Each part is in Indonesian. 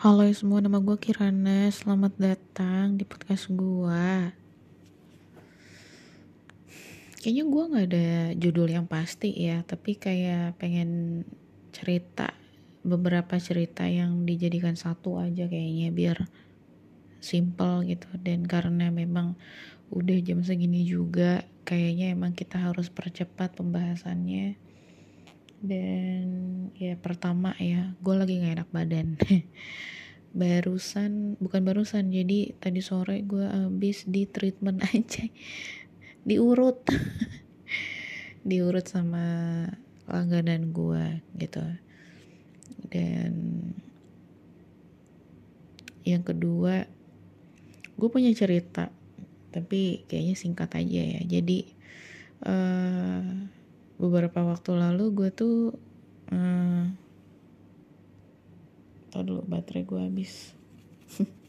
Halo semua, nama gue Kirana. Selamat datang di podcast gue. Kayaknya gue gak ada judul yang pasti ya, tapi kayak pengen cerita beberapa cerita yang dijadikan satu aja kayaknya biar simple gitu. Dan karena memang udah jam segini juga, kayaknya emang kita harus percepat pembahasannya. Dan ya pertama ya, gue lagi gak enak badan. barusan bukan barusan jadi tadi sore gue habis di treatment aja. Diurut diurut sama langganan gue gitu. Dan yang kedua gue punya cerita tapi kayaknya singkat aja ya. Jadi uh, beberapa waktu lalu gue tuh uh, tau dulu baterai gue habis.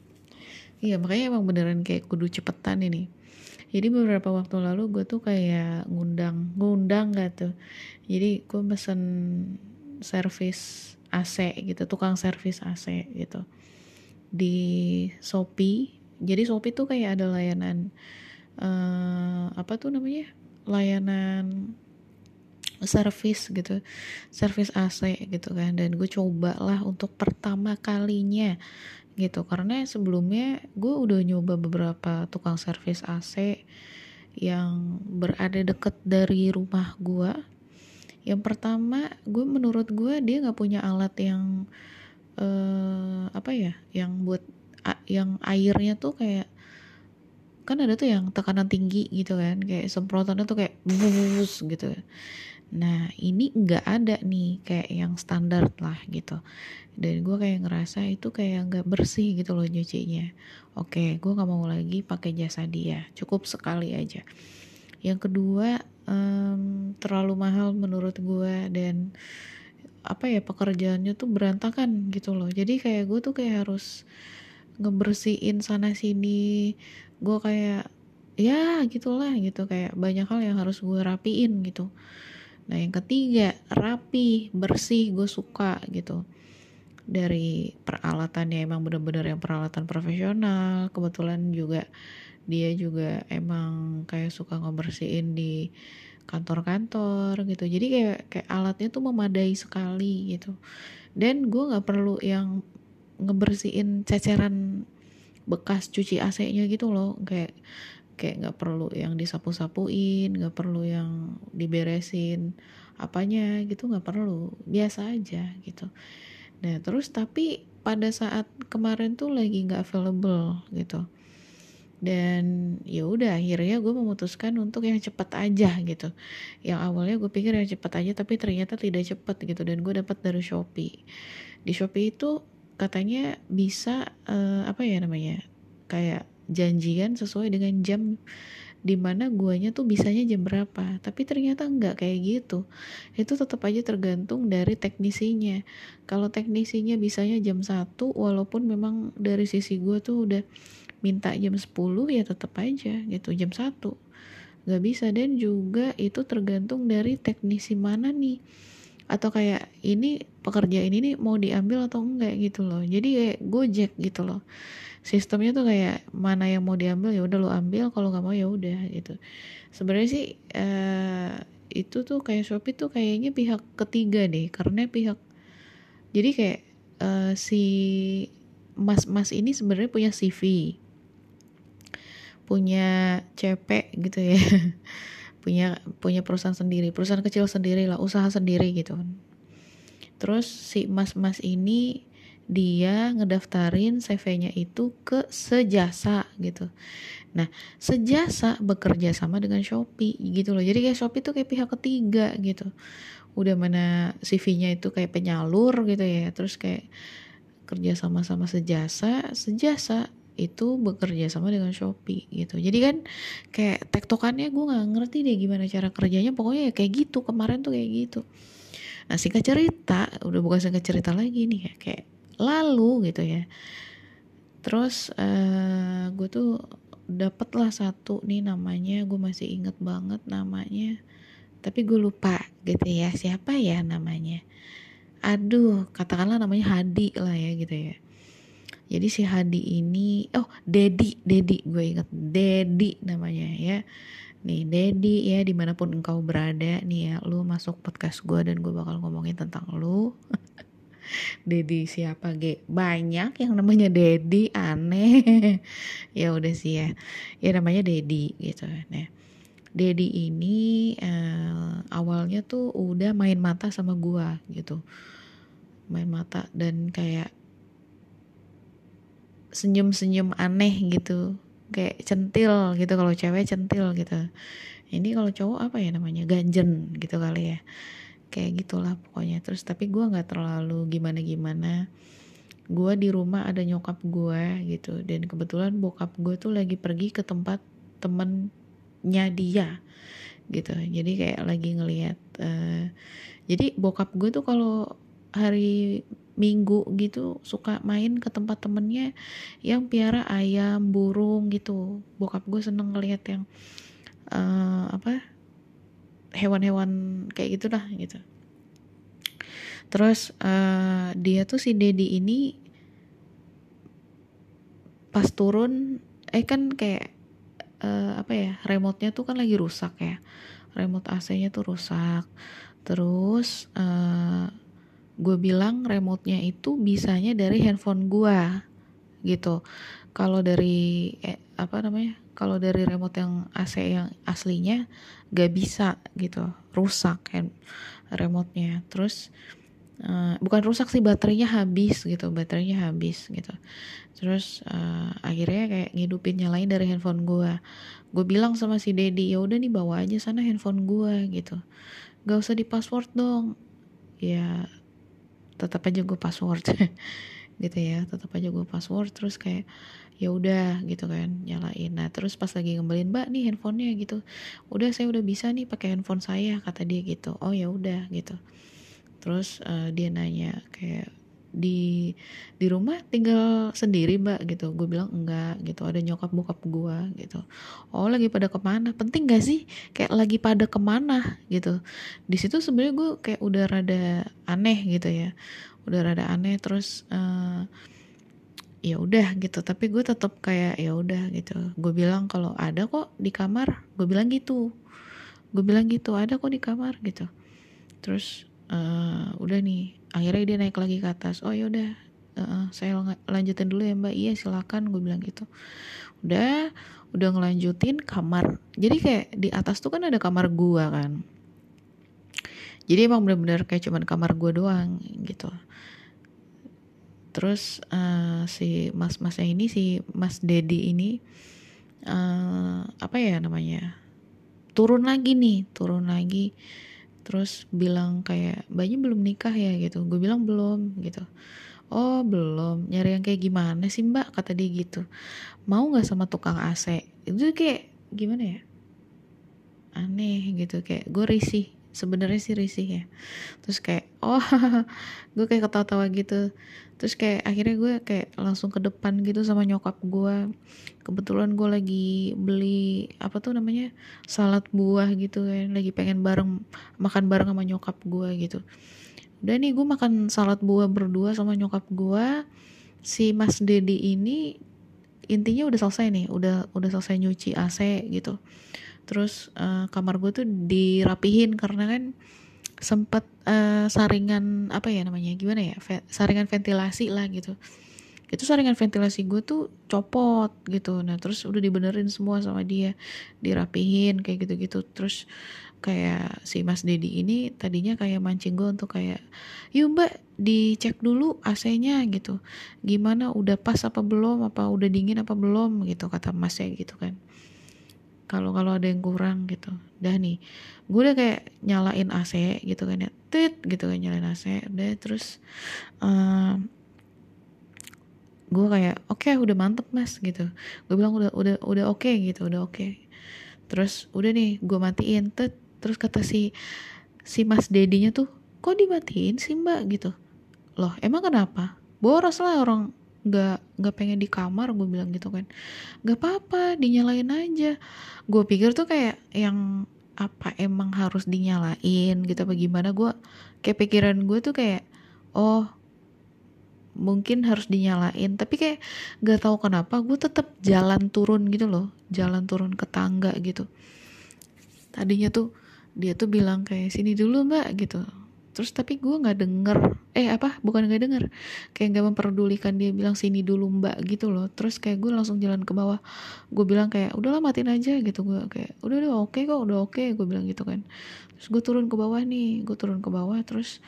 Iya makanya emang beneran kayak kudu cepetan ini. Jadi beberapa waktu lalu gue tuh kayak ngundang ngundang gak tuh? Jadi gue pesen servis AC gitu tukang servis AC gitu. Di Shopee. Jadi Shopee tuh kayak ada layanan uh, apa tuh namanya? Layanan servis gitu servis AC gitu kan. Dan gue coba lah untuk pertama kalinya gitu. Karena sebelumnya gue udah nyoba beberapa tukang servis AC yang berada deket dari rumah gue. Yang pertama gue menurut gue dia nggak punya alat yang uh, apa ya yang buat yang airnya tuh kayak kan ada tuh yang tekanan tinggi gitu kan. Kayak semprotannya tuh kayak bus gitu Nah ini nggak ada nih kayak yang standar lah gitu. Dan gue kayak ngerasa itu kayak nggak bersih gitu loh nyucinya. Oke, gue nggak mau lagi pakai jasa dia. Cukup sekali aja. Yang kedua um, terlalu mahal menurut gue dan apa ya pekerjaannya tuh berantakan gitu loh. Jadi kayak gue tuh kayak harus ngebersihin sana sini. Gue kayak ya gitulah gitu kayak banyak hal yang harus gue rapiin gitu Nah yang ketiga rapi, bersih, gue suka gitu. Dari peralatannya emang bener-bener yang peralatan profesional. Kebetulan juga dia juga emang kayak suka ngebersihin di kantor-kantor gitu. Jadi kayak kayak alatnya tuh memadai sekali gitu. Dan gue nggak perlu yang ngebersihin ceceran bekas cuci AC-nya gitu loh. Kayak kayak nggak perlu yang disapu-sapuin nggak perlu yang diberesin apanya gitu nggak perlu. Biasa aja gitu. Nah terus tapi pada saat kemarin tuh lagi nggak available gitu. Dan ya udah akhirnya gue memutuskan untuk yang cepat aja gitu. Yang awalnya gue pikir yang cepat aja tapi ternyata tidak cepat gitu. Dan gue dapat dari shopee. Di shopee itu katanya bisa uh, apa ya namanya kayak janjian sesuai dengan jam di mana guanya tuh bisanya jam berapa. Tapi ternyata nggak kayak gitu. Itu tetap aja tergantung dari teknisinya. Kalau teknisinya bisanya jam 1 walaupun memang dari sisi gua tuh udah minta jam 10 ya tetap aja gitu jam 1 nggak bisa. Dan juga itu tergantung dari teknisi mana nih. Atau kayak ini pekerjaan ini nih mau diambil atau enggak gitu loh. Jadi kayak gojek gitu loh sistemnya tuh kayak mana yang mau diambil ya udah lo ambil kalau nggak mau ya udah gitu. Sebenarnya sih uh, itu tuh kayak shopee tuh kayaknya pihak ketiga deh karena pihak jadi kayak uh, si mas-mas ini sebenarnya punya CV punya CP gitu ya punya punya perusahaan sendiri perusahaan kecil sendiri lah usaha sendiri gitu. Terus si mas-mas ini dia ngedaftarin CV-nya itu ke sejasa gitu. Nah, sejasa bekerja sama dengan Shopee gitu loh. Jadi kayak Shopee tuh kayak pihak ketiga gitu. Udah mana CV-nya itu kayak penyalur gitu ya. Terus kayak kerja sama sama sejasa, sejasa itu bekerja sama dengan Shopee gitu. Jadi kan kayak tektokannya gue nggak ngerti deh gimana cara kerjanya. Pokoknya ya kayak gitu kemarin tuh kayak gitu. Nah singkat cerita, udah bukan singkat cerita lagi nih ya kayak lalu gitu ya. Terus uh, gue tuh dapet lah satu nih namanya gue masih inget banget namanya. Tapi gue lupa gitu ya siapa ya namanya. Aduh katakanlah namanya Hadi lah ya gitu ya. Jadi si Hadi ini oh Dedi Dedi gue inget. Dedi namanya ya. Nih Dedi ya di mana pun engkau berada nih ya lu masuk podcast gue dan gue bakal ngomongin tentang lu Dedi siapa ge? Banyak yang namanya Dedi aneh. Ya udah sih ya. Ya namanya Dedi gitu. Nah Dedi ini uh, awalnya tuh udah main mata sama gua gitu. Main mata dan kayak senyum-senyum aneh gitu. Kayak centil gitu. Kalau cewek centil gitu. Ini kalau cowok apa ya namanya? Ganjen gitu kali ya kayak gitulah pokoknya. Terus tapi gue nggak terlalu gimana gimana gue di rumah ada nyokap gue gitu. Dan kebetulan bokap gue tuh lagi pergi ke tempat temennya dia gitu. Jadi kayak lagi ngelihat uh, jadi bokap gue tuh kalau hari minggu gitu suka main ke tempat temennya yang piara ayam burung gitu. Bokap gue seneng ngeliat yang uh, apa hewan-hewan kayak gitu lah gitu. Terus uh, dia tuh si Dedi ini pas turun eh kan kayak uh, apa ya remote-nya tuh kan lagi rusak ya. Remote AC-nya tuh rusak. Terus uh, gue bilang remote-nya itu bisanya dari handphone gue gitu. Kalau dari eh, apa namanya kalau dari remote yang AC yang aslinya gak bisa gitu rusak kan remote-nya. Terus uh, bukan rusak sih baterainya habis gitu baterainya habis gitu. Terus uh, akhirnya kayak ngidupin nyalain dari handphone gue gue bilang sama si Dedi ya udah nih bawa aja sana handphone gue gitu. Gak usah di password dong. Ya tetap aja gue password gitu ya tetap aja gue password. Terus kayak ya udah gitu kan nyalain. Nah terus pas lagi ngembaliin mbak nih handphonenya gitu. Udah saya udah bisa nih pakai handphone saya kata dia gitu. Oh ya udah gitu. Terus uh, dia nanya kayak di di rumah tinggal sendiri mbak? Gitu. Gue bilang enggak gitu. Ada nyokap bokap gue gitu. Oh lagi pada ke mana? Penting gak sih? Kayak lagi pada ke mana? Gitu. Di situ sebenarnya gue kayak udah rada aneh gitu ya. Udah rada aneh terus uh, ya udah gitu. Tapi gue tetap kayak ya udah gitu. Gue bilang kalau ada kok di kamar gue bilang gitu. Gue bilang gitu ada kok di kamar gitu. Terus uh, udah nih akhirnya dia naik lagi ke atas. Oh yaudah uh, saya lanjutin dulu ya mbak. Iya silakan gue bilang gitu. Udah udah ngelanjutin kamar. Jadi kayak di atas tuh kan ada kamar gua kan. Jadi emang bener-bener kayak cuman kamar gua doang gitu terus uh, si mas-masnya ini si mas Dedi ini uh, apa ya namanya turun lagi nih turun lagi. Terus bilang kayak mbaknya belum nikah ya gitu. Gue bilang belum gitu. Oh belum. Nyari yang kayak gimana sih mbak? Kata dia gitu. Mau nggak sama tukang AC itu kayak gimana ya? Aneh gitu. Kayak gue risih sebenarnya sih risih ya. Terus kayak oh gue kayak ketawa-tawa gitu. Terus kayak akhirnya gue kayak langsung ke depan gitu sama nyokap gue. Kebetulan gue lagi beli apa tuh namanya salad buah gitu kan. Lagi pengen bareng makan bareng sama nyokap gue gitu. Udah nih gue makan salad buah berdua sama nyokap gue. Si Mas Dedi ini intinya udah selesai nih. Udah udah selesai nyuci AC gitu terus uh, kamar gue tuh dirapihin karena kan sempat uh, saringan apa ya namanya gimana ya Ve saringan ventilasi lah gitu. Itu saringan ventilasi gue tuh copot gitu. Nah terus udah dibenerin semua sama dia. Dirapihin kayak gitu-gitu. Terus kayak si Mas Dedi ini tadinya kayak mancing gue untuk kayak yuk mbak dicek dulu AC-nya gitu. Gimana udah pas apa belum? Apa udah dingin apa belum? gitu kata Mas ya gitu kan kalau kalau ada yang kurang gitu. Dah nih gue udah kayak nyalain AC gitu kan ya. Tit gitu kan nyalain AC udah terus uh, gue kayak oke okay, udah mantep mas gitu. Gue bilang udah udah udah oke okay, gitu udah oke. Okay. terus udah nih gue matiin tet. Terus kata si si mas dedinya tuh kok dimatiin sih mbak? Gitu. Loh emang kenapa? Boros lah orang nggak nggak pengen di kamar gue bilang gitu kan. Nggak apa-apa dinyalain aja. Gue pikir tuh kayak yang apa emang harus dinyalain gitu apa gimana. Gue kayak pikiran gue tuh kayak oh mungkin harus dinyalain. Tapi kayak gak tahu kenapa gue tetap jalan turun gitu loh. Jalan turun ke tangga gitu. Tadinya tuh dia tuh bilang kayak sini dulu mbak gitu terus tapi gue nggak denger. Eh apa? Bukan nggak denger. Kayak nggak memperdulikan dia bilang sini dulu mbak gitu loh. Terus kayak gue langsung jalan ke bawah. Gue bilang kayak udahlah matiin aja gitu. Gue kayak udah udah oke okay kok udah oke okay, gue bilang gitu kan. Terus gue turun ke bawah nih gue turun ke bawah. Terus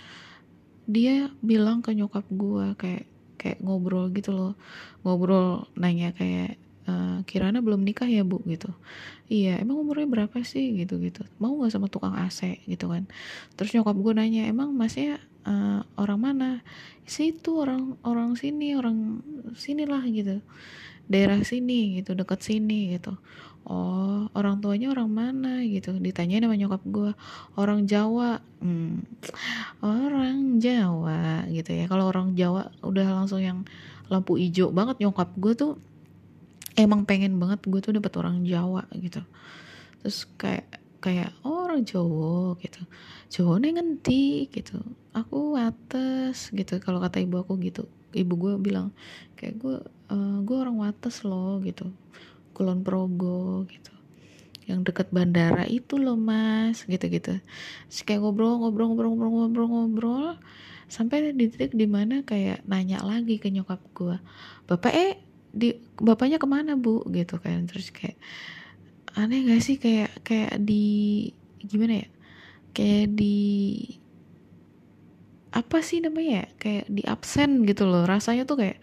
dia bilang ke nyokap gue kayak kayak ngobrol gitu loh. Ngobrol nanya kayak uh, Kirana belum nikah ya bu gitu. Iya emang umurnya berapa sih? Gitu gitu mau nggak sama tukang AC gitu kan. Terus nyokap gue nanya emang masnya uh, orang mana? Situ orang orang sini orang sinilah gitu. Daerah sini gitu dekat sini gitu. Oh orang tuanya orang mana? Gitu. Ditanya sama nyokap gue orang Jawa? Hmm, orang Jawa gitu ya. Kalau orang Jawa udah langsung yang lampu hijau banget nyokap gue tuh emang pengen banget gue tuh dapet orang Jawa gitu. Terus kayak kayak oh, orang Jawa gitu. Jawa nih ngendi gitu. Aku wates gitu. Kalau kata ibu aku gitu. Ibu gue bilang kayak gue uh, gue orang wates loh gitu. Kulon Progo gitu. Yang deket bandara itu loh mas gitu-gitu. Terus kayak ngobrol ngobrol ngobrol ngobrol ngobrol ngobrol. Sampai di titik di mana kayak nanya lagi ke nyokap gue bapak eh di bapaknya ke mana bu? Gitu kan. Terus kayak aneh gak sih? Kayak kayak di gimana ya? Kayak di apa sih namanya ya? Kayak di absen gitu loh. Rasanya tuh kayak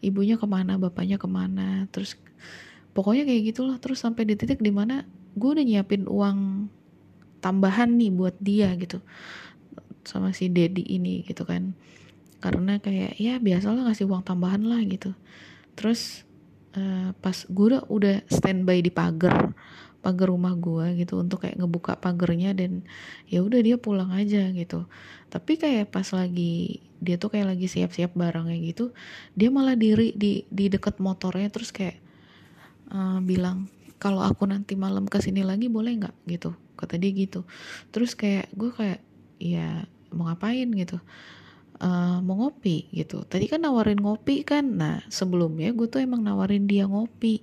ibunya ke mana bapaknya ke mana. Terus pokoknya kayak gitulah terus sampai di titik di mana gue udah nyiapin uang tambahan nih buat dia gitu. Sama si Dedi ini gitu kan. Karena kayak ya biasalah ngasih uang tambahan lah gitu terus uh, pas gue udah udah standby di pagar pagar rumah gue gitu untuk kayak ngebuka pagernya dan ya udah dia pulang aja gitu. Tapi kayak pas lagi dia tuh kayak lagi siap-siap barangnya gitu dia malah diri di di deket motornya terus kayak uh, bilang kalau aku nanti malam ke sini lagi boleh nggak? gitu. Kata dia gitu. Terus kayak gue kayak ya mau ngapain? gitu uh, mau ngopi gitu. Tadi kan nawarin ngopi kan. Nah sebelumnya gue tuh emang nawarin dia ngopi.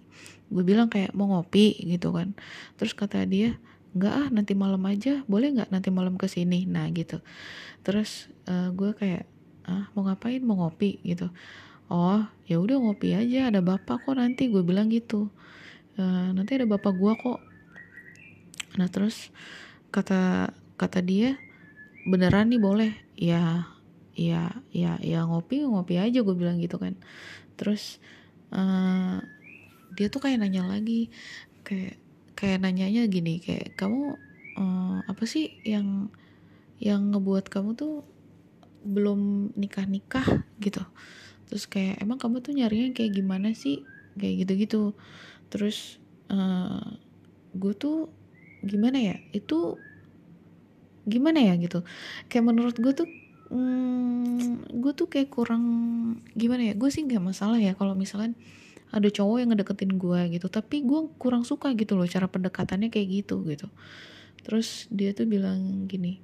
Gue bilang kayak mau ngopi gitu kan. Terus kata dia nggak ah nanti malam aja. Boleh nggak nanti malam ke sini nah gitu. Terus uh, gue kayak ah mau ngapain? Mau ngopi gitu. Oh ya udah ngopi aja. Ada bapak kok nanti. Gue bilang gitu. Uh, nanti ada bapak gue kok. Nah terus kata kata dia beneran nih boleh? Ya ya ya ya ngopi ngopi aja gue bilang gitu kan. Terus uh, dia tuh kayak nanya lagi kayak kayak nanyanya gini kayak kamu uh, apa sih yang yang ngebuat kamu tuh belum nikah nikah gitu. Terus kayak emang kamu tuh nyarinya kayak gimana sih? Kayak gitu gitu terus uh, gue tuh gimana ya? Itu gimana ya gitu? Kayak menurut gue tuh hmm, gue tuh kayak kurang gimana ya gue sih nggak masalah ya kalau misalkan ada cowok yang ngedeketin gue gitu. Tapi gue kurang suka gitu loh cara pendekatannya kayak gitu gitu. Terus dia tuh bilang gini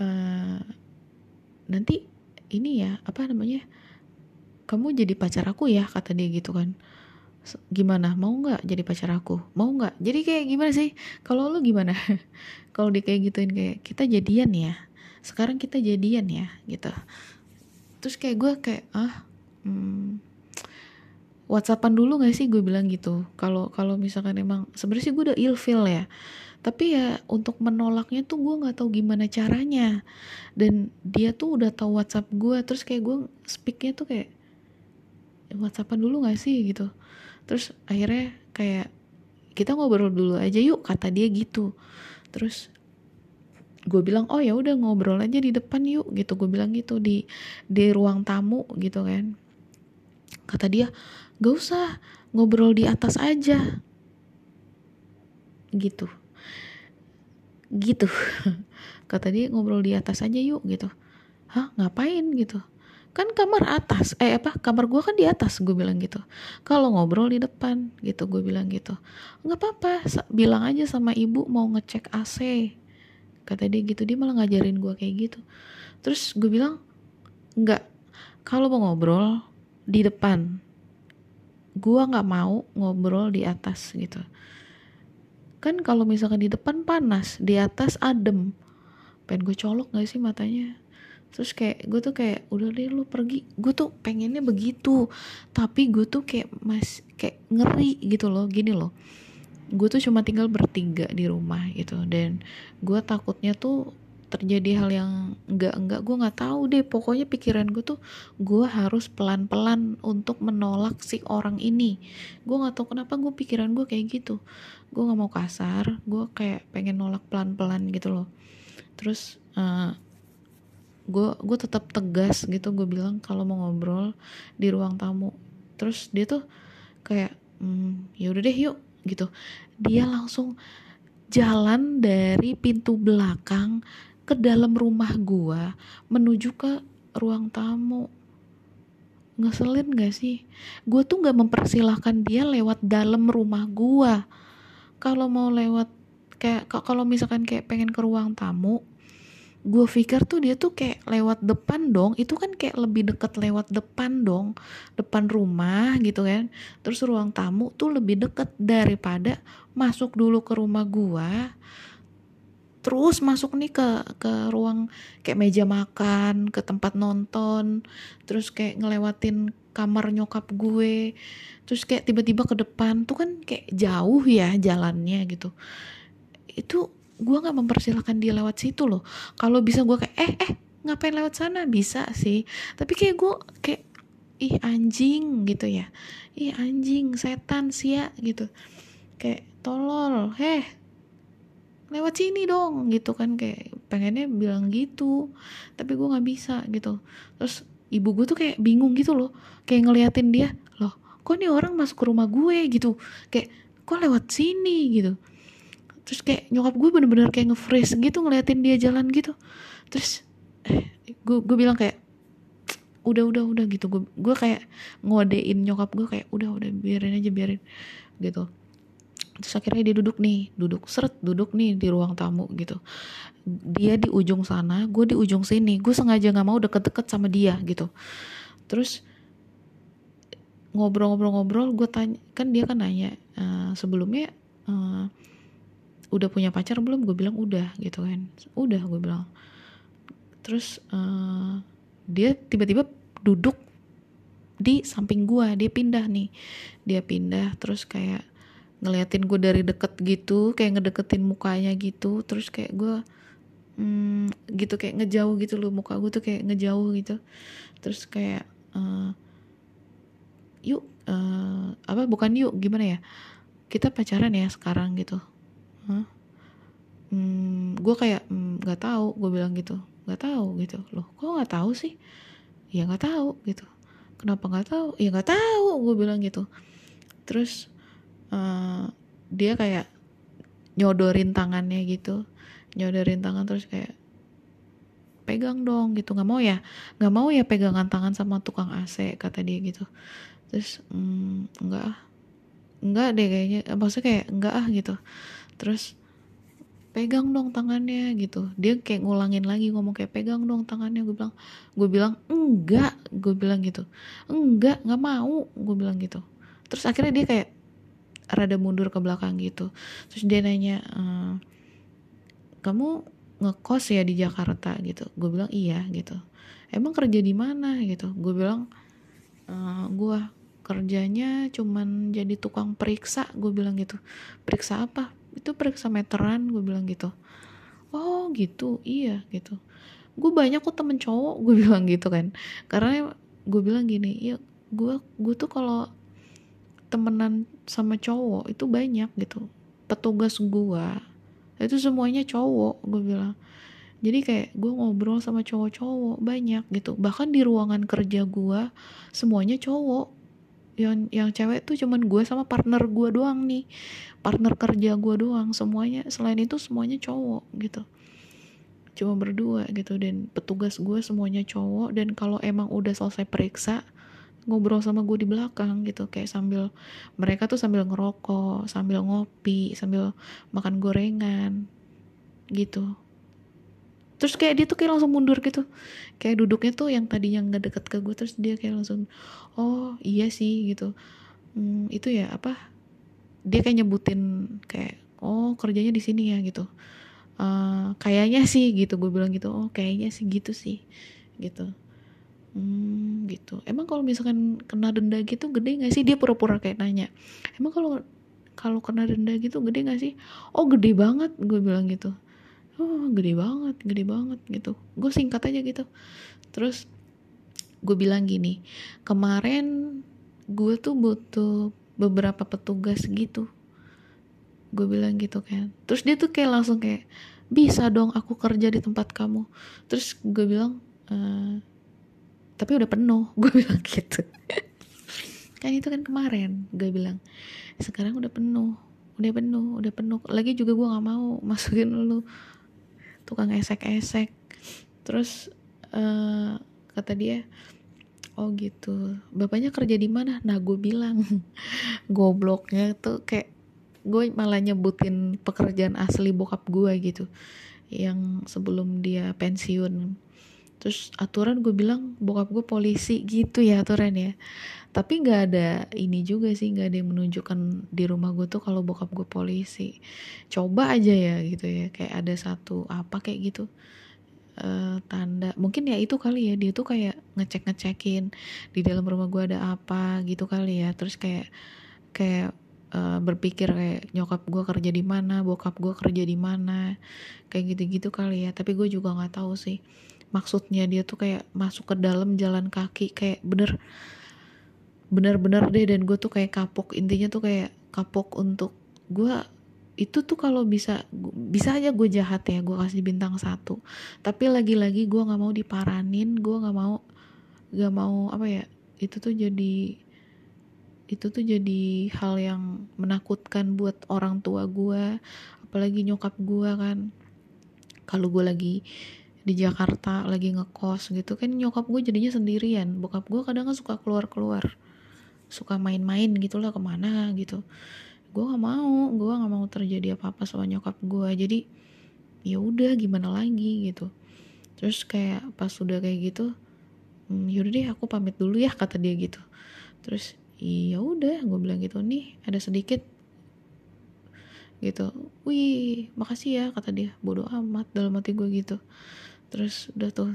e, nanti ini ya apa namanya kamu jadi pacar aku ya kata dia gitu kan. Gimana mau nggak jadi pacar aku? Mau nggak? Jadi kayak gimana sih? Kalau lu gimana? Kalau dia kayak gituin kayak kita jadian ya sekarang kita jadian ya gitu. Terus kayak gue kayak ah hmm, whatsappan dulu gak sih? Gue bilang gitu. Kalau kalau misalkan emang sebenarnya sih gue udah ilfil ya. Tapi ya untuk menolaknya tuh gue nggak tahu gimana caranya. Dan dia tuh udah tahu WhatsApp gue terus kayak gue speaknya tuh kayak WhatsAppan dulu gak sih? Gitu. Terus akhirnya kayak kita ngobrol dulu aja yuk kata dia gitu. Terus gue bilang oh ya udah ngobrol aja di depan yuk gitu. Gue bilang gitu di di ruang tamu gitu kan. Kata dia gak usah ngobrol di atas aja. Gitu. Gitu. Kata dia ngobrol di atas aja yuk gitu. Hah ngapain? Gitu. Kan kamar atas. Eh apa kamar gue kan di atas gue bilang gitu. Kalau ngobrol di depan gitu gue bilang gitu. Nggak apa-apa bilang aja sama ibu mau ngecek AC kata dia gitu dia malah ngajarin gue kayak gitu. Terus gue bilang nggak kalau mau ngobrol di depan gue nggak mau ngobrol di atas gitu. Kan kalau misalkan di depan panas di atas adem. Pengen gue colok gak sih matanya? Terus kayak gue tuh kayak udah deh lu pergi. Gue tuh pengennya begitu tapi gue tuh kayak mas kayak ngeri gitu loh gini loh gue tuh cuma tinggal bertiga di rumah gitu. Dan gue takutnya tuh terjadi hal yang enggak enggak gue nggak tahu deh. Pokoknya pikiran gue tuh gue harus pelan pelan untuk menolak si orang ini. Gue nggak tahu kenapa gue pikiran gue kayak gitu. Gue nggak mau kasar gue kayak pengen nolak pelan pelan gitu loh. Terus uh, gue gue tetap tegas gitu. Gue bilang kalau mau ngobrol di ruang tamu. Terus dia tuh kayak hmm, ya udah deh yuk gitu. Dia langsung jalan dari pintu belakang ke dalam rumah gua menuju ke ruang tamu. Ngeselin gak sih? Gue tuh gak mempersilahkan dia lewat dalam rumah gua. Kalau mau lewat kayak kalau misalkan kayak pengen ke ruang tamu gue pikir tuh dia tuh kayak lewat depan dong. Itu kan kayak lebih deket lewat depan dong. Depan rumah gitu kan. Terus ruang tamu tuh lebih deket daripada masuk dulu ke rumah gua. Terus masuk nih ke ke ruang kayak meja makan ke tempat nonton. Terus kayak ngelewatin kamar nyokap gue. Terus kayak tiba-tiba ke depan. Tuh kan kayak jauh ya jalannya gitu. Itu gue nggak mempersilahkan dia lewat situ loh. Kalau bisa gue kayak eh eh ngapain lewat sana? Bisa sih. Tapi kayak gue kayak ih anjing gitu ya. Ih anjing setan sia gitu. Kayak tolol heh lewat sini dong gitu kan. Kayak pengennya bilang gitu tapi gue nggak bisa gitu. Terus ibu gue tuh kayak bingung gitu loh. Kayak ngeliatin dia loh kok nih orang masuk ke rumah gue gitu. Kayak kok lewat sini? gitu terus kayak nyokap gue bener-bener kayak nge-freeze gitu ngeliatin dia jalan gitu. Terus eh, gue gue bilang kayak udah udah udah gitu. Gue gue kayak ngodein nyokap gue kayak udah udah biarin aja biarin gitu. Terus akhirnya dia duduk nih duduk seret duduk nih di ruang tamu gitu. Dia di ujung sana gue di ujung sini. Gue sengaja nggak mau deket-deket sama dia gitu. Terus ngobrol-ngobrol-ngobrol gue tanya kan dia kan nanya uh, sebelumnya uh, udah punya pacar belum? Gue bilang udah gitu kan. Udah gue bilang. Terus uh, dia tiba-tiba duduk di samping gue dia pindah nih. Dia pindah terus kayak ngeliatin gue dari deket gitu kayak ngedeketin mukanya gitu. Terus kayak gue hmm, gitu kayak ngejauh gitu loh. Muka gue tuh kayak ngejauh gitu. Terus kayak uh, yuk uh, apa bukan yuk gimana ya? Kita pacaran ya sekarang gitu hmm, gue kayak hmm, nggak hmm, tahu gue bilang gitu. Nggak tahu gitu. Loh kok nggak tahu sih? Ya nggak tahu gitu. Kenapa nggak tahu? Ya nggak tahu gue bilang gitu. Terus uh, dia kayak nyodorin tangannya gitu. Nyodorin tangan terus kayak pegang dong gitu. Nggak mau ya. Nggak mau ya pegangan tangan sama tukang AC kata dia gitu. Terus mm, enggak ah. Enggak deh kayaknya. Maksudnya kayak enggak ah gitu terus pegang dong tangannya gitu. Dia kayak ngulangin lagi ngomong kayak pegang dong tangannya. Gue bilang gue bilang enggak. Gue bilang gitu enggak nggak mau. Gue bilang gitu. Terus akhirnya dia kayak rada mundur ke belakang gitu. Terus dia nanya e, kamu ngekos ya di Jakarta? Gitu. Gue bilang iya gitu. Emang kerja di mana? Gitu. Gue bilang e, gue kerjanya cuman jadi tukang periksa. Gue bilang gitu. Periksa apa itu periksa meteran gue bilang gitu. Oh gitu? Iya gitu. Gue banyak kok temen cowok gue bilang gitu kan. Karena gue bilang gini ya gue gue tuh kalau temenan sama cowok itu banyak gitu. Petugas gua itu semuanya cowok gue bilang. Jadi kayak gue ngobrol sama cowok-cowok banyak gitu. Bahkan di ruangan kerja gua semuanya cowok yang yang cewek tuh cuman gue sama partner gue doang nih. Partner kerja gue doang semuanya. Selain itu semuanya cowok gitu. Cuma berdua gitu. Dan petugas gue semuanya cowok. Dan kalau emang udah selesai periksa ngobrol sama gue di belakang gitu. Kayak sambil mereka tuh sambil ngerokok sambil ngopi sambil makan gorengan gitu terus kayak dia tuh kayak langsung mundur gitu. Kayak duduknya tuh yang tadi yang nggak deket ke gue terus dia kayak langsung oh iya sih gitu. Hmm, itu ya apa dia kayak nyebutin kayak oh kerjanya di sini ya gitu. Uh, kayaknya sih gitu gue bilang gitu. Oh kayaknya sih gitu sih gitu. Hmm, gitu. Emang kalau misalkan kena denda gitu gede gak sih? Dia pura-pura kayak nanya. Emang kalau kalau kena denda gitu gede gak sih? Oh gede banget gue bilang gitu oh gede banget gede banget gitu. Gue singkat aja gitu. Terus gue bilang gini kemarin gue tuh butuh beberapa petugas gitu. Gue bilang gitu kan. Terus dia tuh kayak langsung kayak bisa dong aku kerja di tempat kamu. Terus gue bilang e, tapi udah penuh. Gue bilang gitu. Kan itu kan kemarin gue bilang sekarang udah penuh udah penuh udah penuh. Lagi juga gue nggak mau masukin lu tukang esek-esek. Terus uh, kata dia oh gitu. Bapaknya kerja di mana? Nah gue bilang gobloknya tuh kayak gue malah nyebutin pekerjaan asli bokap gue gitu yang sebelum dia pensiun. Terus aturan gue bilang bokap gue polisi gitu ya aturan ya tapi nggak ada ini juga sih nggak ada yang menunjukkan di rumah gue tuh kalau bokap gue polisi. Coba aja ya gitu ya kayak ada satu apa kayak gitu uh, tanda. Mungkin ya itu kali ya dia tuh kayak ngecek ngecekin di dalam rumah gue ada apa gitu kali ya. Terus kayak kayak uh, berpikir kayak nyokap gue kerja di mana bokap gue kerja di mana kayak gitu-gitu kali ya. Tapi gue juga nggak tahu sih maksudnya dia tuh kayak masuk ke dalam jalan kaki kayak bener bener-bener deh dan gue tuh kayak kapok. Intinya tuh kayak kapok untuk gue itu tuh kalau bisa bisa aja gue jahat ya gue kasih bintang satu. Tapi lagi-lagi gue nggak mau diparanin gue nggak mau nggak mau apa ya itu tuh jadi itu tuh jadi hal yang menakutkan buat orang tua gue apalagi nyokap gue kan. Kalau gue lagi di Jakarta lagi ngekos gitu kan nyokap gue jadinya sendirian. Bokap gue kadang kan suka keluar-keluar suka main-main gitu lah ke mana gitu. Gue nggak mau gue nggak mau terjadi apa-apa sama nyokap gue jadi ya udah gimana lagi gitu. Terus kayak pas sudah kayak gitu hmm, yaudah deh aku pamit dulu ya kata dia gitu. Terus iya udah gue bilang gitu nih ada sedikit gitu. Wih makasih ya kata dia bodoh amat dalam hati gue gitu. Terus udah tuh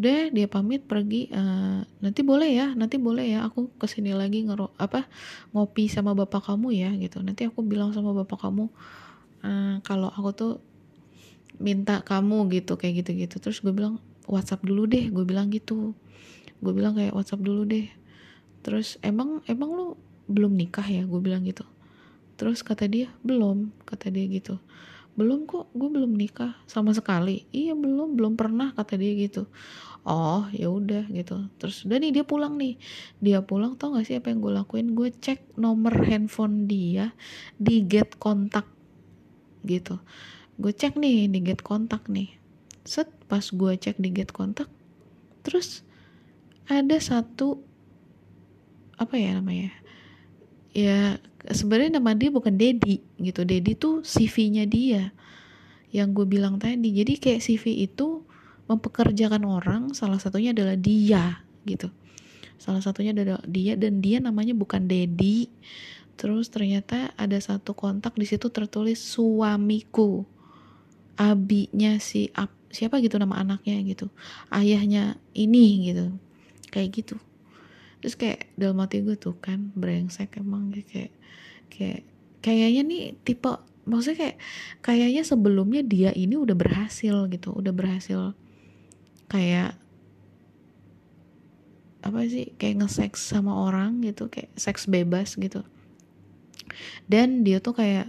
udah dia pamit pergi uh, nanti boleh ya nanti boleh ya aku ke sini lagi ngero apa ngopi sama bapak kamu ya gitu. Nanti aku bilang sama bapak kamu uh, kalau aku tuh minta kamu gitu kayak gitu gitu terus gue bilang WhatsApp dulu deh gue bilang gitu. Gue bilang kayak WhatsApp dulu deh. Terus emang emang lu belum nikah ya? Gue bilang gitu. Terus kata dia belum kata dia gitu belum kok gue belum nikah sama sekali. Iya belum belum pernah kata dia gitu. Oh ya udah gitu. Terus udah nih dia pulang nih. Dia pulang tau gak sih apa yang gue lakuin? Gue cek nomor handphone dia di get kontak gitu. Gue cek nih di get kontak nih. Set pas gue cek di get kontak terus ada satu apa ya namanya ya sebenarnya nama dia bukan Dedi gitu. Dedi tuh CV-nya dia yang gue bilang tadi. Jadi kayak CV itu mempekerjakan orang salah satunya adalah dia gitu. Salah satunya adalah dia dan dia namanya bukan Dedi. Terus ternyata ada satu kontak di situ tertulis suamiku. Abinya si ap, siapa gitu nama anaknya gitu. Ayahnya ini gitu. Kayak gitu terus kayak dalam hati gue tuh kan brengsek emang kayak kayak kayaknya nih tipe maksudnya kayak kayaknya sebelumnya dia ini udah berhasil gitu udah berhasil kayak apa sih kayak nge-sex sama orang gitu kayak seks bebas gitu. Dan dia tuh kayak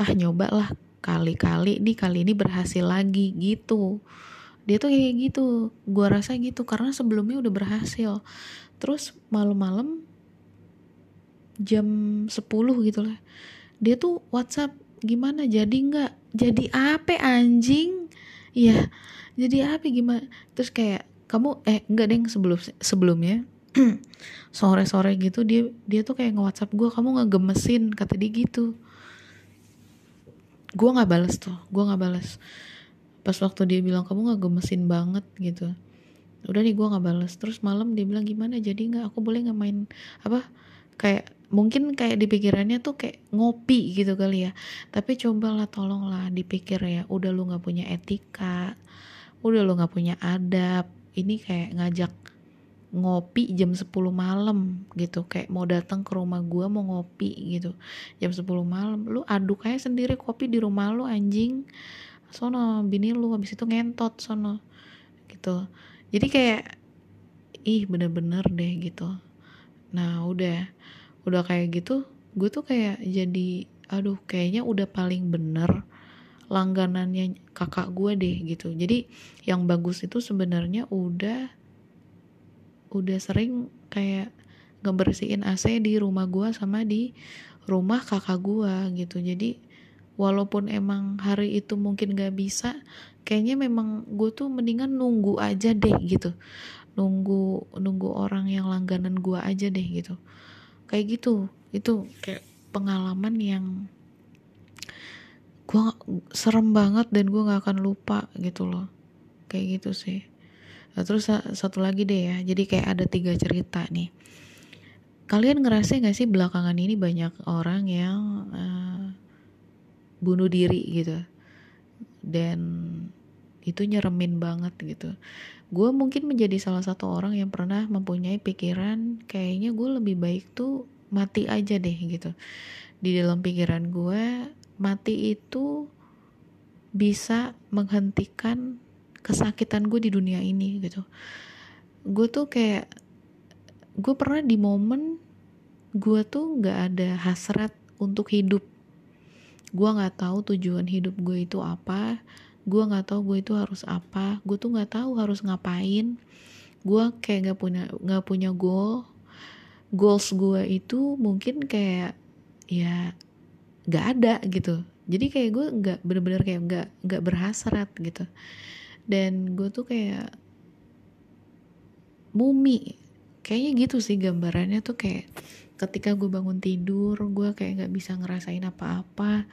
ah nyoba lah kali-kali nih kali ini berhasil lagi gitu dia tuh kayak gitu. Gua rasa gitu karena sebelumnya udah berhasil. Terus malam-malam jam 10 gitu lah dia tuh WhatsApp gimana jadi nggak? Jadi apa anjing? Ya jadi apa gimana? Terus kayak kamu eh enggak deh sebelum sebelumnya sore-sore gitu dia dia tuh kayak nge-WhatsApp gue kamu nggak gemesin kata dia gitu. Gue nggak balas tuh gue nggak balas pas waktu dia bilang kamu nggak gemesin banget gitu. Udah nih gue nggak balas terus malam dia bilang gimana jadi nggak? Aku boleh nggak main apa kayak mungkin kayak di pikirannya tuh kayak ngopi gitu kali ya. Tapi cobalah tolonglah dipikir ya udah lu nggak punya etika udah lu nggak punya adab ini kayak ngajak ngopi jam 10 malam gitu. Kayak mau datang ke rumah gua mau ngopi gitu. Jam 10 malam lu aduk aja sendiri kopi di rumah lu anjing sono bini lu habis itu ngentot sono gitu. Jadi kayak ih bener-bener deh gitu. Nah udah udah kayak gitu gue tuh kayak jadi aduh kayaknya udah paling bener langganannya kakak gue deh gitu. Jadi yang bagus itu sebenarnya udah udah sering kayak ngebersihin AC di rumah gua sama di rumah kakak gua gitu. Jadi walaupun emang hari itu mungkin gak bisa kayaknya memang gue tuh mendingan nunggu aja deh gitu. Nunggu nunggu orang yang langganan gua aja deh gitu. Kayak gitu. Itu kayak pengalaman yang gue serem banget dan gue gak akan lupa gitu loh. Kayak gitu sih. Nah, terus satu lagi deh ya, jadi kayak ada tiga cerita nih. Kalian ngerasa gak sih belakangan ini banyak orang yang uh, bunuh diri gitu, dan itu nyeremin banget gitu. Gue mungkin menjadi salah satu orang yang pernah mempunyai pikiran kayaknya gue lebih baik tuh mati aja deh gitu. Di dalam pikiran gue mati itu bisa menghentikan kesakitan gue di dunia ini gitu gue tuh kayak gue pernah di momen gue tuh nggak ada hasrat untuk hidup gue nggak tahu tujuan hidup gue itu apa gue nggak tahu gue itu harus apa gue tuh nggak tahu harus ngapain. Gue kayak nggak punya nggak punya goal. Goals gue itu mungkin kayak ya nggak ada gitu. Jadi kayak gue nggak bener-bener kayak nggak nggak berhasrat gitu. Dan gue tuh kayak mumi. Kayaknya gitu sih gambarannya tuh kayak ketika gue bangun tidur gue kayak nggak bisa ngerasain apa-apa.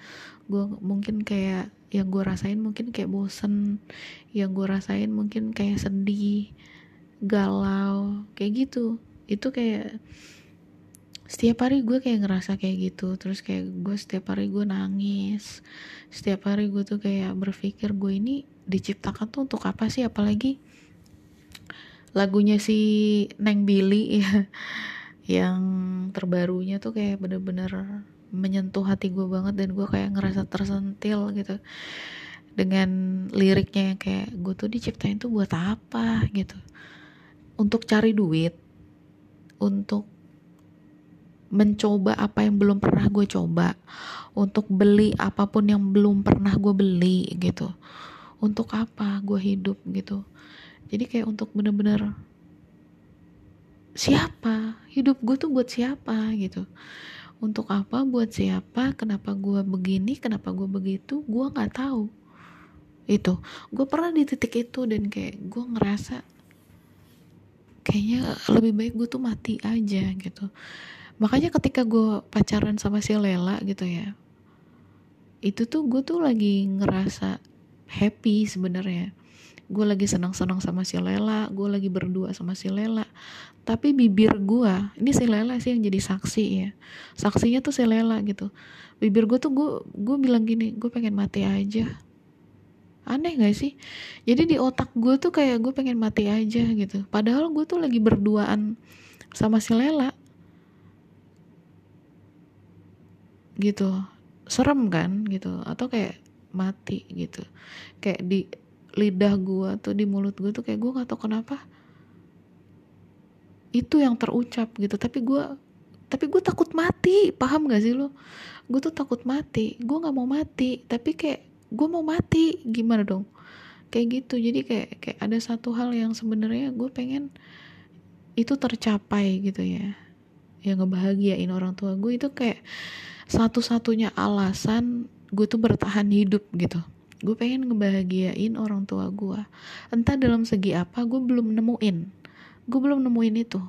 Gue mungkin kayak yang gue rasain mungkin kayak bosen yang gue rasain mungkin kayak sedih galau kayak gitu. Itu kayak setiap hari gue kayak ngerasa kayak gitu. Terus kayak gue setiap hari gue nangis. Setiap hari gue tuh kayak berpikir gue ini diciptakan tuh untuk apa sih? Apalagi lagunya si Neng Billy ya yang terbarunya tuh kayak bener-bener menyentuh hati gue banget dan gue kayak ngerasa tersentil gitu. Dengan liriknya yang kayak gue tuh diciptain tuh buat apa? gitu. Untuk cari duit untuk mencoba apa yang belum pernah gue coba untuk beli apa pun yang belum pernah gue beli gitu. Untuk apa gue hidup gitu. Jadi kayak untuk bener-bener siapa? Hidup gue tuh buat siapa gitu. Untuk apa buat siapa kenapa gue begini kenapa gue begitu gue nggak tahu. Itu. Gue pernah di titik itu dan kayak gue ngerasa kayaknya lebih baik gue tuh mati aja gitu. Makanya ketika gue pacaran sama si Lela gitu ya itu tuh gue tuh lagi ngerasa happy sebenarnya gue lagi senang-senang sama si Lela gue lagi berdua sama si Lela. Tapi bibir gue ini si Lela sih yang jadi saksi ya. Saksinya tuh si Lela gitu. Bibir gue tuh gue gue bilang gini gue pengen mati aja. Aneh gak sih? Jadi di otak gue tuh kayak gue pengen mati aja gitu. Padahal gue tuh lagi berduaan sama si Lela. Gitu. Serem kan gitu. Atau kayak mati gitu. Kayak di lidah gue tuh di mulut gue tuh kayak gue gak tau kenapa itu yang terucap gitu. Tapi gue tapi gue takut mati. Paham gak sih lo gue tuh takut mati. Gue nggak mau mati tapi kayak gue mau mati. Gimana dong? Kayak gitu. Jadi kayak kayak ada satu hal yang sebenarnya gue pengen itu tercapai gitu ya. Yang ngebahagiain orang tua gue itu kayak satu-satunya alasan gue tuh bertahan hidup gitu gue pengen ngebahagiain orang tua gue entah dalam segi apa gue belum nemuin. Gue belum nemuin itu.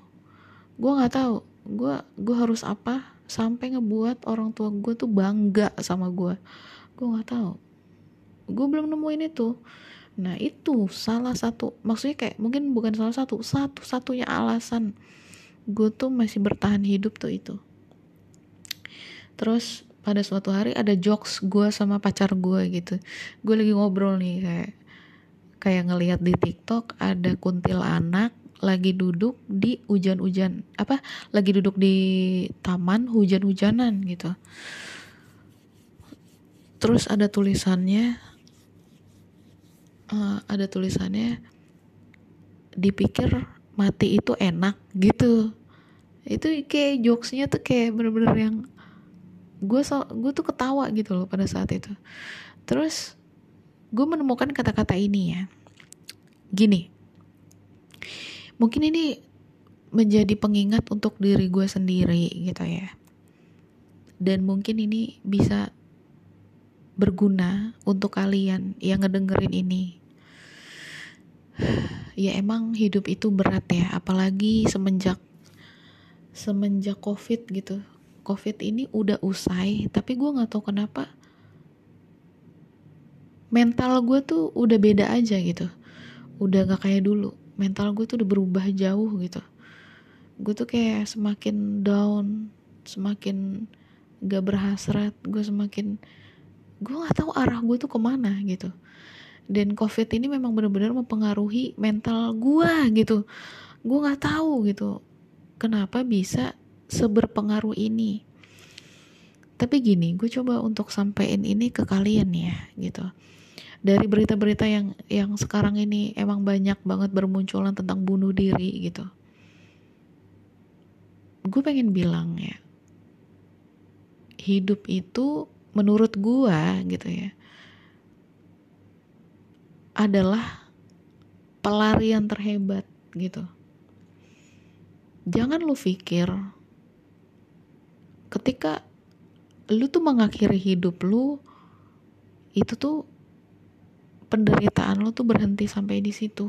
Gue nggak tahu gue gue harus apa sampai ngebuat orang tua gue tuh bangga sama gue gue nggak tahu. Gue belum nemuin itu. Nah itu salah satu maksudnya kayak mungkin bukan salah satu satu-satunya alasan gue tuh masih bertahan hidup tuh itu. Terus pada suatu hari ada jokes gue sama pacar gue gitu. Gue lagi ngobrol nih kayak kayak ngelihat di TikTok ada kuntil anak lagi duduk di hujan-hujan apa lagi duduk di taman hujan-hujanan gitu. Terus ada tulisannya uh, ada tulisannya dipikir mati itu enak gitu. Itu kayak jokesnya tuh kayak bener-bener yang gue so, gue tuh ketawa gitu loh pada saat itu terus gue menemukan kata-kata ini ya gini mungkin ini menjadi pengingat untuk diri gue sendiri gitu ya dan mungkin ini bisa berguna untuk kalian yang ngedengerin ini. Ya emang hidup itu berat ya, apalagi semenjak semenjak covid gitu. Covid ini udah usai, tapi gue nggak tahu kenapa mental gue tuh udah beda aja gitu. Udah gak kayak dulu. Mental gue tuh udah berubah jauh gitu. Gue tuh kayak semakin down, semakin gak berhasrat, gue semakin gue nggak tahu arah gue tuh ke mana gitu dan covid ini memang benar-benar mempengaruhi mental gue gitu gue nggak tahu gitu kenapa bisa seberpengaruh ini. Tapi gini gue coba untuk sampein ini ke kalian ya gitu. Dari berita-berita yang yang sekarang ini emang banyak banget bermunculan tentang bunuh diri gitu. Gue pengen bilang ya hidup itu menurut gua gitu ya adalah pelarian terhebat gitu. Jangan lu pikir ketika lu tuh mengakhiri hidup lu itu tuh penderitaan lu tuh berhenti sampai di situ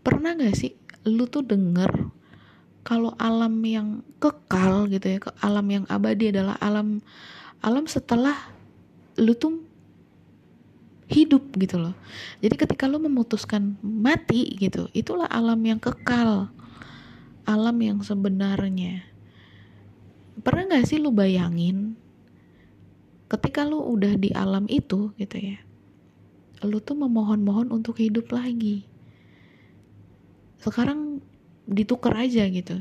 pernah gak sih lu tuh denger kalau alam yang kekal gitu ya, ke alam yang abadi adalah alam alam setelah lu tuh hidup gitu loh. Jadi ketika lu memutuskan mati gitu, itulah alam yang kekal. Alam yang sebenarnya. Pernah gak sih lu bayangin ketika lu udah di alam itu gitu ya. Lu tuh memohon-mohon untuk hidup lagi. Sekarang ditukar aja gitu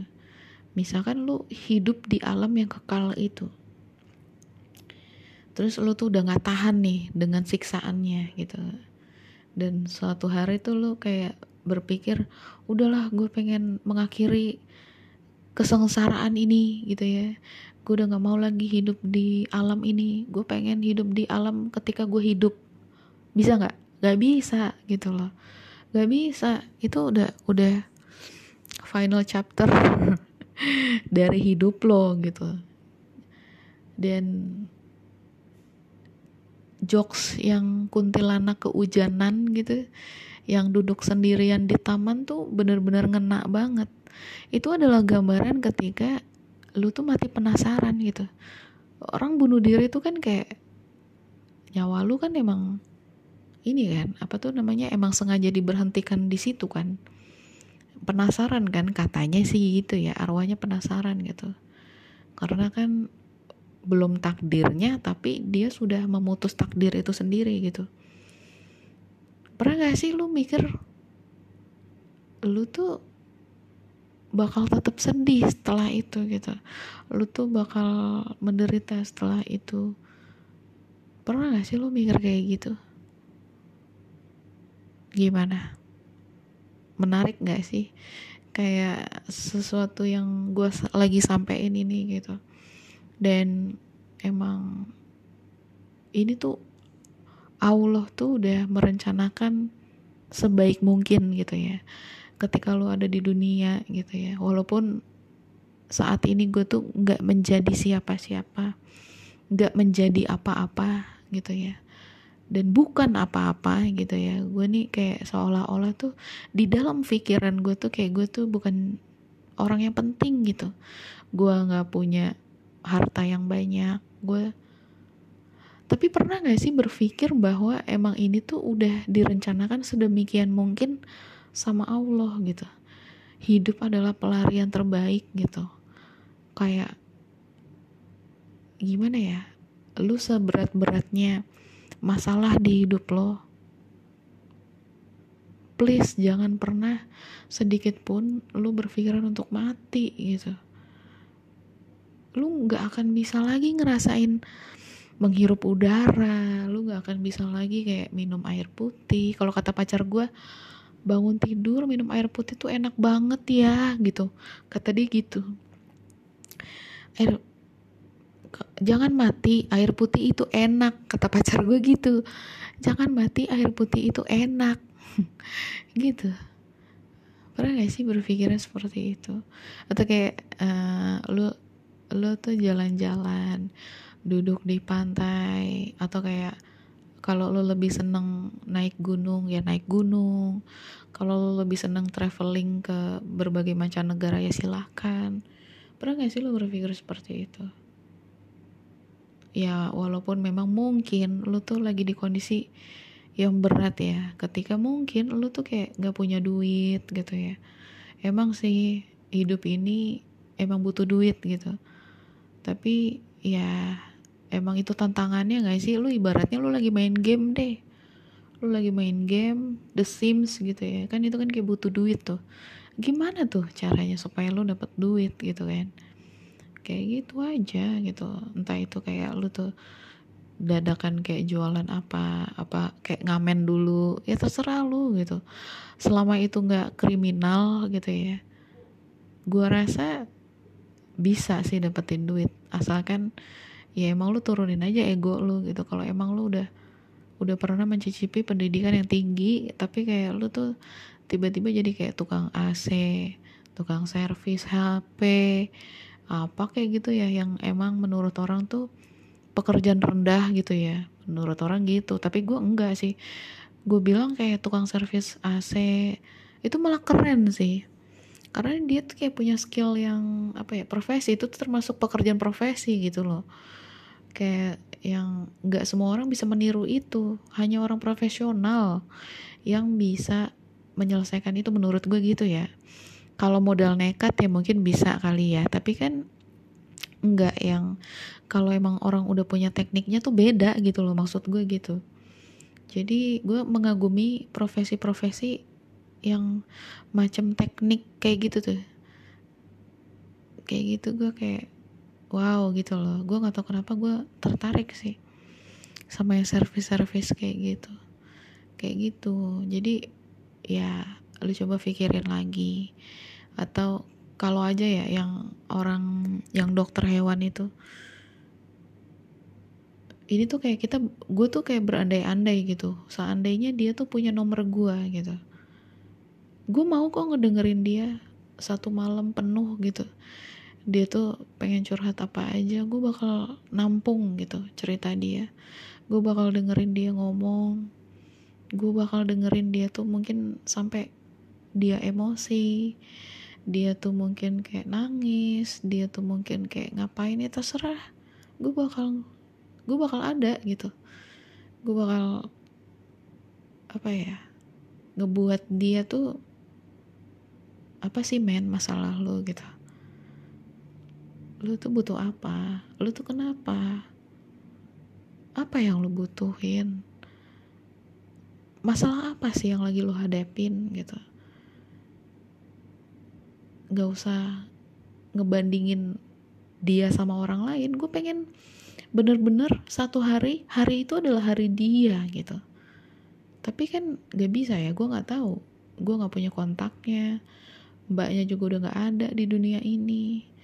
misalkan lu hidup di alam yang kekal itu terus lu tuh udah gak tahan nih dengan siksaannya gitu dan suatu hari tuh lu kayak berpikir udahlah gue pengen mengakhiri kesengsaraan ini gitu ya. Gue udah gak mau lagi hidup di alam ini. Gue pengen hidup di alam ketika gue hidup. Bisa nggak? Gak bisa gitu loh. Gak bisa. Itu udah udah final chapter dari hidup lo gitu. Dan jokes yang kuntilanak keujanan gitu yang duduk sendirian di taman tuh bener-bener ngena banget. Itu adalah gambaran ketika lu tuh mati penasaran gitu. Orang bunuh diri tuh kan kayak nyawa lu kan emang ini kan apa tuh namanya emang sengaja diberhentikan di situ kan. Penasaran kan katanya sih gitu ya arwahnya penasaran gitu. Karena kan belum takdirnya tapi dia sudah memutus takdir itu sendiri gitu pernah gak sih lu mikir lu tuh bakal tetap sedih setelah itu gitu? Lu tuh bakal menderita setelah itu. Pernah gak sih lu mikir kayak gitu? Gimana? Menarik gak sih? Kayak sesuatu yang gue lagi sampein ini gitu. Dan emang ini tuh Allah tuh udah merencanakan sebaik mungkin gitu ya. Ketika lo ada di dunia gitu ya. Walaupun saat ini gue tuh nggak menjadi siapa-siapa nggak menjadi apa-apa gitu ya. Dan bukan apa-apa gitu ya. Gue nih kayak seolah-olah tuh di dalam pikiran gue tuh kayak gue tuh bukan orang yang penting gitu. Gue nggak punya harta yang banyak. Gue tapi pernah gak sih berpikir bahwa emang ini tuh udah direncanakan sedemikian mungkin sama Allah gitu? Hidup adalah pelarian terbaik gitu. Kayak gimana ya? Lu seberat-beratnya masalah di hidup lo. Please jangan pernah sedikit pun lu berpikiran untuk mati gitu. Lu nggak akan bisa lagi ngerasain menghirup udara lu nggak akan bisa lagi kayak minum air putih. Kalau kata pacar gue bangun tidur minum air putih tuh enak banget ya gitu. Kata dia gitu. Air jangan mati air putih itu enak. Kata pacar gue gitu. Jangan mati air putih itu enak. Gitu. Pernah gak sih berpikiran seperti itu? Atau kayak uh, lu lu tuh jalan-jalan duduk di pantai atau kayak kalau lo lebih seneng naik gunung ya naik gunung. Kalau lo lebih seneng traveling ke berbagai macam negara ya silahkan. Pernah gak sih lo berpikir seperti itu? Ya walaupun memang mungkin lo tuh lagi di kondisi yang berat ya. Ketika mungkin lo tuh kayak gak punya duit gitu ya. Emang sih hidup ini emang butuh duit gitu. Tapi ya emang itu tantangannya gak sih? Lu ibaratnya lu lagi main game deh. Lu lagi main game The Sims gitu ya. Kan itu kan kayak butuh duit tuh. Gimana tuh caranya supaya lu dapet duit gitu kan? Kayak gitu aja gitu. Entah itu kayak lu tuh dadakan kayak jualan apa apa kayak ngamen dulu. Ya terserah lu gitu. Selama itu nggak kriminal gitu ya gua rasa bisa sih dapetin duit. Asalkan ya emang lu turunin aja ego lu gitu. Kalau emang lu udah udah pernah mencicipi pendidikan yang tinggi tapi kayak lu tuh tiba-tiba jadi kayak tukang AC tukang servis HP apa kayak gitu ya yang emang menurut orang tuh pekerjaan rendah gitu ya. Menurut orang gitu. Tapi gue enggak sih. Gue bilang kayak tukang servis AC itu malah keren sih. Karena dia tuh kayak punya skill yang apa ya profesi. Itu termasuk pekerjaan profesi gitu loh kayak yang nggak semua orang bisa meniru itu. Hanya orang profesional yang bisa menyelesaikan itu menurut gue gitu ya. Kalau modal nekat ya mungkin bisa kali ya. Tapi kan enggak yang kalau emang orang udah punya tekniknya tuh beda gitu loh maksud gue gitu. Jadi gue mengagumi profesi-profesi yang macam teknik kayak gitu tuh. Kayak gitu gue kayak wow gitu loh. Gue nggak tahu kenapa gue tertarik sih sama yang servis-servis kayak gitu. Kayak gitu. Jadi ya lu coba pikirin lagi. Atau kalau aja ya yang orang yang dokter hewan itu ini tuh kayak kita gue tuh kayak berandai-andai gitu. Seandainya dia tuh punya nomor gue gitu. Gue mau kok ngedengerin dia satu malam penuh gitu dia tuh pengen curhat apa aja gue bakal nampung gitu cerita dia. Gue bakal dengerin dia ngomong. Gue bakal dengerin dia tuh mungkin sampai dia emosi. Dia tuh mungkin kayak nangis. Dia tuh mungkin kayak ngapain ya terserah. Gue bakal gue bakal ada gitu. Gue bakal apa ya ngebuat dia tuh apa sih men masalah lo gitu lu tuh butuh apa? Lu tuh kenapa? Apa yang lu butuhin? Masalah apa sih yang lagi lu hadapin gitu? Gak usah ngebandingin dia sama orang lain. Gue pengen bener-bener satu hari hari itu adalah hari dia gitu. Tapi kan gak bisa ya gue nggak tahu. Gue nggak punya kontaknya. Mbaknya juga udah nggak ada di dunia ini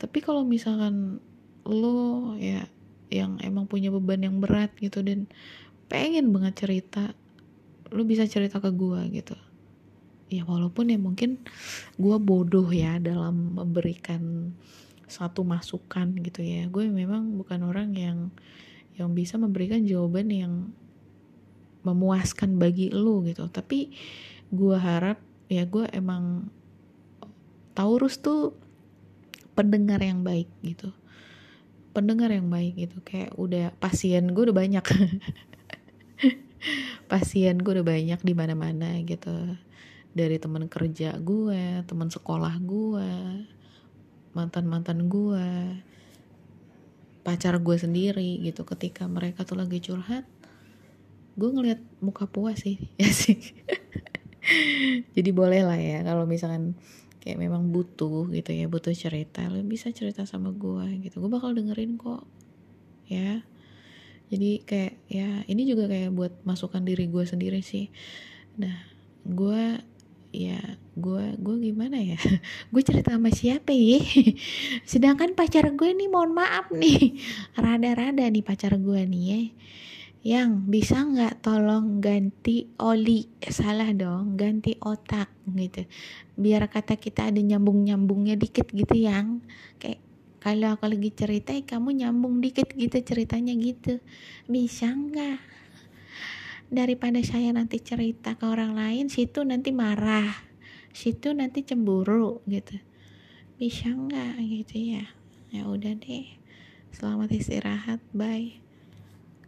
tapi kalau misalkan lo ya yang emang punya beban yang berat gitu dan pengen banget cerita lo bisa cerita ke gue gitu. Ya walaupun ya mungkin gue bodoh ya dalam memberikan satu masukan gitu ya. Gue memang bukan orang yang yang bisa memberikan jawaban yang memuaskan bagi lu gitu. Tapi gue harap ya gue emang Taurus tuh pendengar yang baik gitu. Pendengar yang baik gitu kayak udah pasien gue udah banyak. Pasien gue udah banyak di mana-mana gitu. Dari teman kerja gue teman sekolah gue mantan mantan gue pacar gue sendiri gitu. Ketika mereka tuh lagi curhat gue ngeliat muka puas sih. Ya sih. Jadi boleh lah ya kalau misalkan kayak memang butuh gitu ya butuh cerita lo bisa cerita sama gue gitu. Gue bakal dengerin kok ya. Jadi kayak ya ini juga kayak buat masukan diri gue sendiri sih. Nah gue ya gue gue gimana ya? Gue cerita sama siapa ya? Sedangkan pacar gue nih mohon maaf nih rada-rada nih pacar gue nih ya yang bisa nggak tolong ganti oli? Eh, salah dong ganti otak gitu. Biar kata kita ada nyambung nyambungnya dikit gitu yang. Kayak kalau aku lagi cerita eh, kamu nyambung dikit gitu ceritanya gitu. Bisa nggak? Daripada saya nanti cerita ke orang lain situ nanti marah. Situ nanti cemburu gitu. Bisa nggak gitu ya ya udah deh. Selamat istirahat. Bye